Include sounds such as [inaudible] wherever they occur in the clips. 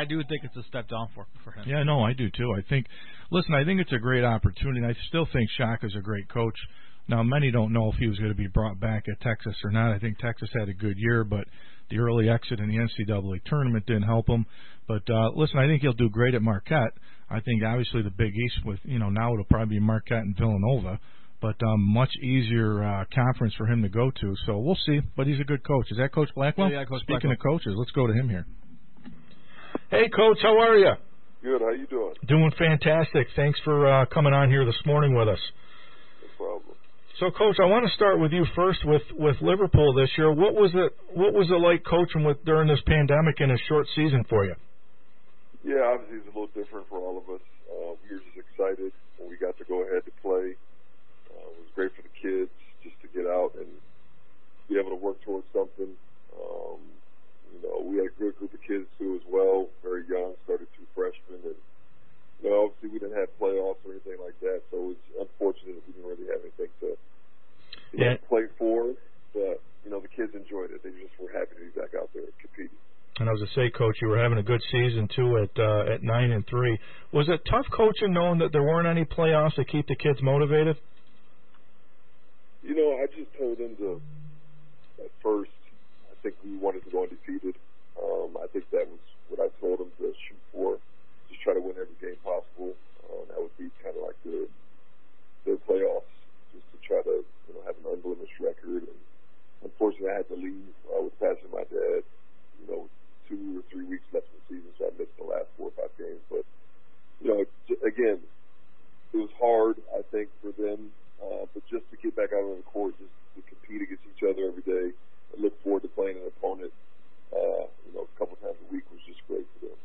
I do think it's a step down for for him. Yeah, no, I do too. I think, listen, I think it's a great opportunity. I still think Shaka's a great coach. Now, many don't know if he was going to be brought back at Texas or not. I think Texas had a good year, but the early exit in the NCAA tournament didn't help him. But uh, listen, I think he'll do great at Marquette. I think obviously the Big East with you know now it'll probably be Marquette and Villanova, but um, much easier uh, conference for him to go to. So we'll see. But he's a good coach. Is that Coach Blackwell? Yeah, yeah Coach Speaking Blackwell. of coaches, let's go to him here. Hey, Coach, how are you? Good. How you doing? Doing fantastic. Thanks for uh, coming on here this morning with us. No problem. So, Coach, I want to start with you first with with Liverpool this year. What was it? What was it like coaching with during this pandemic in a short season for you? Yeah, obviously it's a little different for all of us. Uh, we were just excited when we got to go ahead to play. Uh, it was great for the kids just to get out and be able to work towards something. Um, know, we had a good group of kids too as well, very young, started two freshmen, and you know, obviously we didn't have playoffs or anything like that, so it was unfortunate that we didn't really have anything to you know, play for. But you know, the kids enjoyed it; they just were happy to be back out there competing. And I was to say, Coach, you were having a good season too at uh, at nine and three. Was it tough coaching knowing that there weren't any playoffs to keep the kids motivated? You know, I just told them to, at first, I think wanted undefeated. Um, I think that was what I told them to shoot for. Just try to win every game possible. Um, that would be kind of like the, their playoffs, just to try to, you know, have an unblemished record. And unfortunately, I had to leave. I was passing my dad, you know, two or three weeks left in the season, so I missed the last four or five games. But, you know, j- again, it was hard, I think, for them. Uh, but just to get back out on the court, just to compete against each other every day, and look forward to playing an opponent, uh, you know, a couple times a week was just great for them.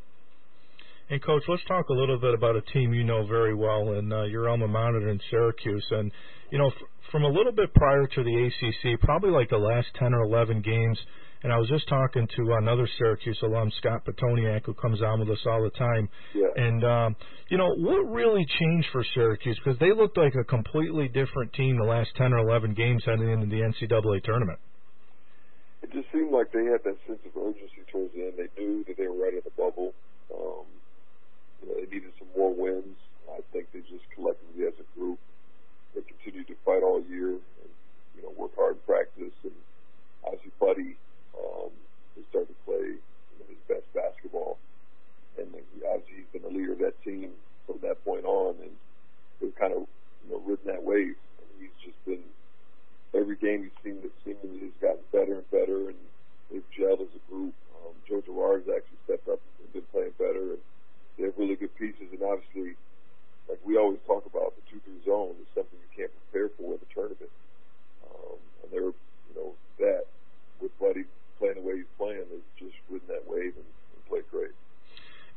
And coach, let's talk a little bit about a team you know very well in uh, your alma mater in Syracuse. And you know, f- from a little bit prior to the ACC, probably like the last ten or eleven games. And I was just talking to another Syracuse alum, Scott Pitoniak, who comes on with us all the time. Yeah. And um, you know, what really changed for Syracuse because they looked like a completely different team the last ten or eleven games heading into the NCAA tournament. It just seemed like they had that sense of urgency towards the end. They knew that they were right in the bubble. Um, you know, they needed some more wins. I think they just collectively, as a group, they continued to fight all year and you know work hard in practice. And obviously, Buddy um, has started to play you know, his best basketball, and then he, obviously he's been the leader of that team from that point on. And they've kind of you know ridden that wave. And he's just been every game he's seen that seemingly has gotten better and better, and they've gelled as a group. Um, Joe Girard's actually stepped up and been playing better, and they have really good pieces. And obviously, like we always talk about, the two-three zone is something you can't prepare for in the tournament. Um, and they're, you know, that with Buddy playing the way he's playing, they've just ridden that wave and, and played great.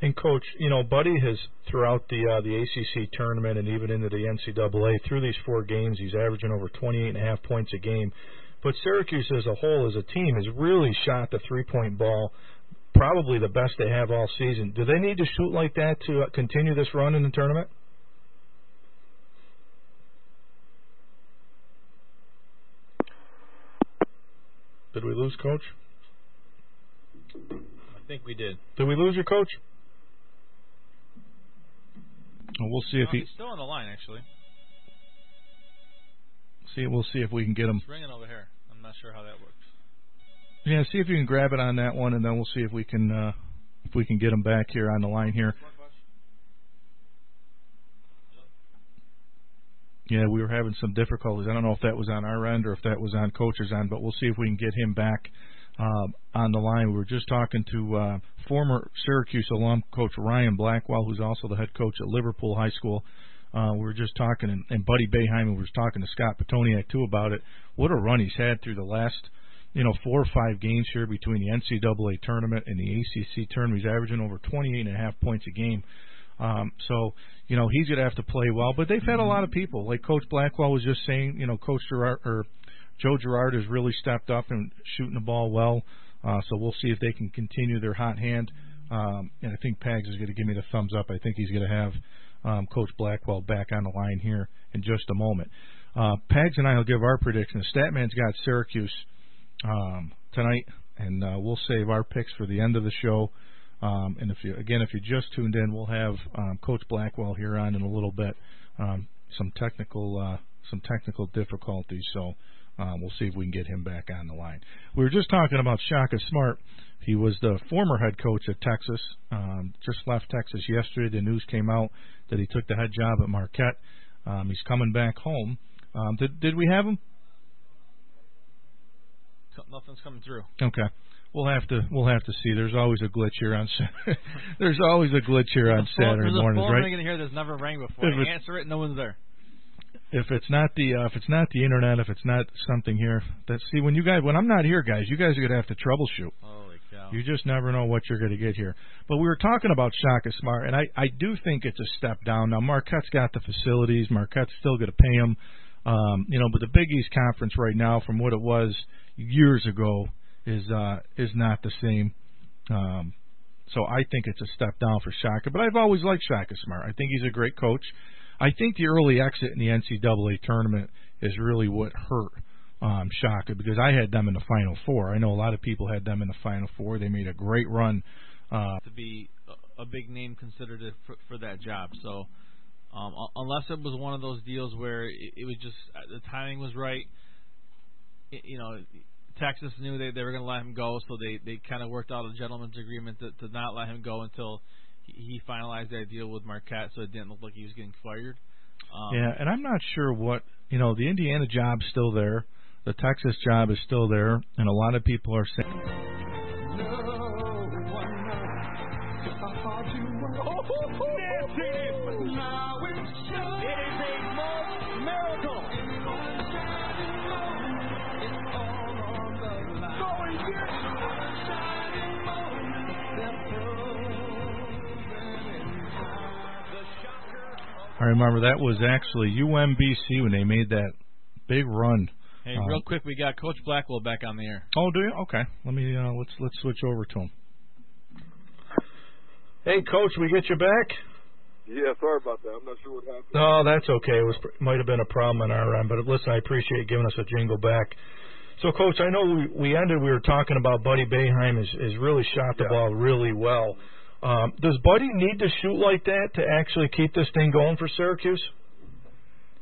And coach, you know, Buddy has throughout the uh, the ACC tournament and even into the NCAA through these four games, he's averaging over 28 and a half points a game. But Syracuse as a whole, as a team, has really shot the three point ball, probably the best they have all season. Do they need to shoot like that to uh, continue this run in the tournament? Did we lose coach? I think we did. Did we lose your coach? Well, we'll see if he he's still on the line actually. see. We'll see if we can get him. It's ringing over here. I'm not sure how that works. Yeah, see if you can grab it on that one, and then we'll see if we can uh, if we can get him back here on the line here. Yeah, we were having some difficulties. I don't know if that was on our end or if that was on coach's end, but we'll see if we can get him back um, on the line. We were just talking to uh, former Syracuse alum coach Ryan Blackwell, who's also the head coach at Liverpool High School. Uh, we were just talking, and, and Buddy Bayheimer was talking to Scott Pitoniak too about it. What a run he's had through the last, you know, four or five games here between the NCAA tournament and the ACC tournament. He's averaging over 28 and a half points a game. Um, so, you know, he's going to have to play well. But they've had a lot of people, like Coach Blackwell was just saying. You know, Coach Gerard or Joe Girard has really stepped up and shooting the ball well. Uh, so we'll see if they can continue their hot hand. Um, and I think Pags is going to give me the thumbs up. I think he's going to have um, Coach Blackwell back on the line here in just a moment. Uh, Pags and I will give our predictions. Statman's got Syracuse um, tonight, and uh, we'll save our picks for the end of the show. Um, and if you again, if you just tuned in, we'll have um, Coach Blackwell here on in a little bit. Um, some technical uh, some technical difficulties, so um, we'll see if we can get him back on the line. We were just talking about Shaka Smart. He was the former head coach at Texas. Um, just left Texas yesterday. The news came out that he took the head job at Marquette. Um, he's coming back home. Um, did did we have him? Nothing's coming through. Okay. We'll have to we'll have to see. There's always a glitch here on [laughs] there's always a glitch here on Saturday there's mornings, a phone right? ringing here that's never rang before. Answer it, no one's there. If it's not the uh, if it's not the internet, if it's not something here, that see when you guys when I'm not here, guys, you guys are gonna have to troubleshoot. Holy cow! You just never know what you're gonna get here. But we were talking about Shaka Smart, and I I do think it's a step down. Now Marquette's got the facilities. Marquette's still gonna pay him, um, you know. But the Big East conference right now, from what it was years ago, is uh is not the same. Um, so I think it's a step down for Shaka. But I've always liked Shaka Smart. I think he's a great coach. I think the early exit in the NCAA tournament is really what hurt um, Shaka because I had them in the Final Four. I know a lot of people had them in the Final Four. They made a great run. Uh, to be a, big name considered it for, for that job. So um, unless it was one of those deals where it, it was just uh, the timing was right, i you know, Texas knew they they were going to let him go, so they they kind of worked out a gentleman's agreement to, to not let him go until he, finalized that deal with Marquette, so it didn't look like he was getting fired. Um, yeah, and I'm not sure what you know. The Indiana job's still there. The Texas job is still there, and a lot of people are saying. I remember that was actually UMBC when they made that big run. Hey, Um, real quick, we got Coach Blackwell back on the air. Oh, do you? Okay. Let me uh, let's let's switch over to him. Hey, Coach, we get you back? Yeah, sorry about that. I'm not sure what happened. No, that's okay. It was might have been a problem on our end, but listen, I appreciate you giving us a jingle back. So, Coach, I know we we ended. We were talking about Buddy Boeheim has is really shot the Yeah. ball really well. Um, does Buddy need to shoot like that to actually keep this thing going for Syracuse?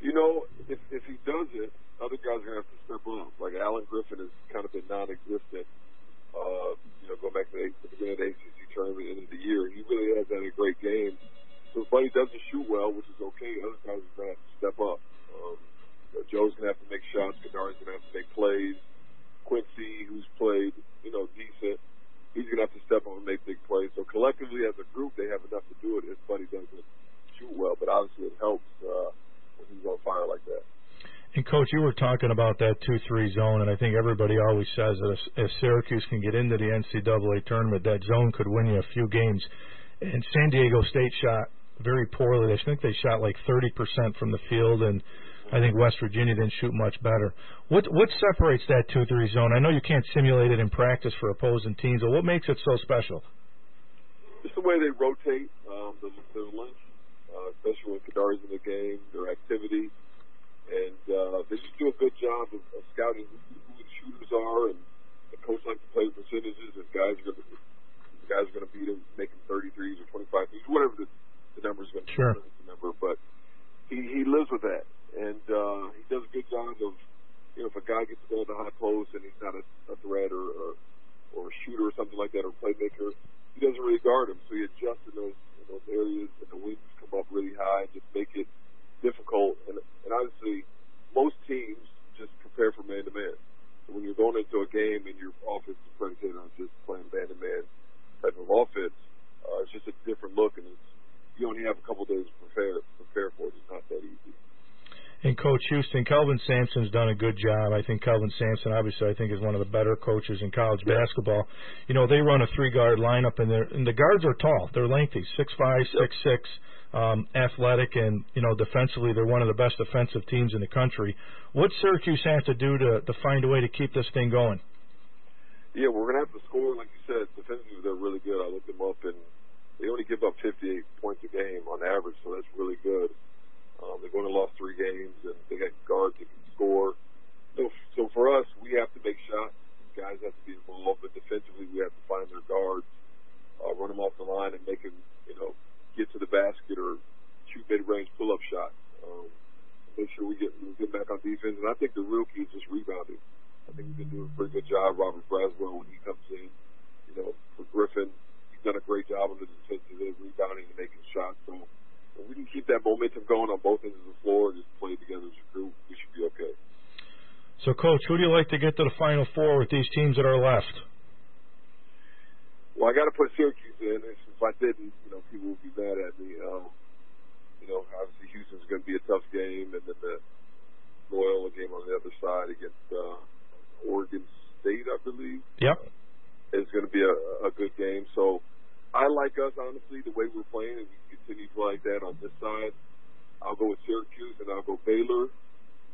You know, if if he does it, other guys are gonna have to step up. Like Alan Griffin has kind of been non-existent. Uh, you know, go back to the, beginning of the ACC tournament, end of the year. He really has had a great game. So if Buddy doesn't shoot well, which is okay, other guys are gonna have to step up. Um, Joe's gonna have to make shots. Kadary's gonna have to make plays. Quincy, who's played, you know, decent, he's gonna have to step up and make big plays. So collectively, as a group, they have enough to do it. If Buddy doesn't shoot well, but obviously it helps uh, when he's on fire like that. And coach, you were talking about that two-three zone, and I think everybody always says that if, if Syracuse can get into the NCAA tournament, that zone could win you a few games. And San Diego State shot very poorly. I think they shot like 30% from the field, and I think West Virginia didn't shoot much better. What what separates that two-three zone? I know you can't simulate it in practice for opposing teams, but what makes it so special? just the way they rotate, um, the, the length, uh, especially when Kadary's in the game, their activity, and uh, they just do a good job of, of scouting who, who the shooters are, and the coach likes to play with percentages. If guys are going to, guys are going to beat him, making 33s or 25 threes, whatever the, the number is going to Sure. be, the number, but he he lives with that, and uh, he does a good job of, you know, if a guy gets to go in the high post and he's not a, a threat or, or or a shooter or something like that or playmaker, he doesn't really guard him, so he adjusts in those in those areas, and the wings come up really high and just make it difficult. And and obviously, most teams just prepare for man to man. When you're going into a game and your offense is predicated on just playing man to man type of offense, uh, it's just a different look, and it's you only have a couple days to prepare prepare for it. It's not that easy. And Coach Houston, Kelvin Sampson's done a good job. I think Kelvin Sampson, obviously, I think is one of the better coaches in college basketball. You know, they run a three-guard lineup, and, and the guards are tall. They're lengthy, six five, six six, um, athletic, and you know, defensively, they're one of the best defensive teams in the country. What Syracuse have to do to to find a way to keep this thing going? Yeah, we're gonna have to score, like you said. Defensively, they're really good. I looked them up, and they only give up 58 points a game on average, so that's really good. Um, they've only lost three games, and they got guards that can score. So, so for us, we have to make shots. Guys have to be involved, but defensively, we have to find their guards, uh, run them off the line and make them, you know, get to the basket or shoot mid-range pull-up shot. Um, make sure we get we get back on defense, and I think the real key is just rebounding. I think we've been doing a pretty good job. Robert Braswell when he comes in, you know, for Griffin, he's done a great job on the defensive end, rebounding and making shots. So if we can keep that momentum going on both ends of the floor and just play together as a group, we should be okay. So, Coach, who do you like to get to the Final Four with these teams that are left? Well, I got to put Syracuse in. If I didn't, you know, people would be mad at me. Um, you know, obviously Houston's going to be a tough game, and then the Loyola game on the other side against uh, Oregon State, I believe. Yep. Is going to be a, a good game. So I like us honestly the way we're playing, and we continue to like that on this side. I'll go with Syracuse, and I'll go Baylor.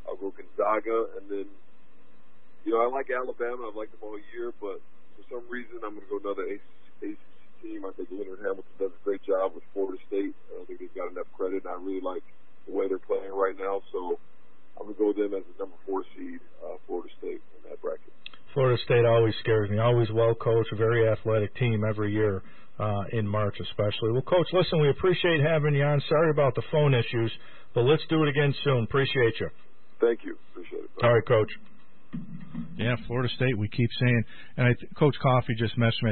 I'll go Gonzaga, and then you know I like Alabama. I've liked them all year, but for some reason I'm going to go another ACC team. I think Leonard Hamilton does a great job with Florida State. I don't think they've got enough credit, and I really like the way they're playing right now. So I'm going to go with them as the number four seed, uh, Florida State in that bracket. Florida State always scares me. Always well coached, very athletic team every year. Uh, in March, especially. Well, Coach, listen, we appreciate having you on. Sorry about the phone issues, but let's do it again soon. Appreciate you. Thank you. Appreciate it. All right, Coach. Yeah, Florida State. We keep saying, and I th- Coach Coffee just messaged me. I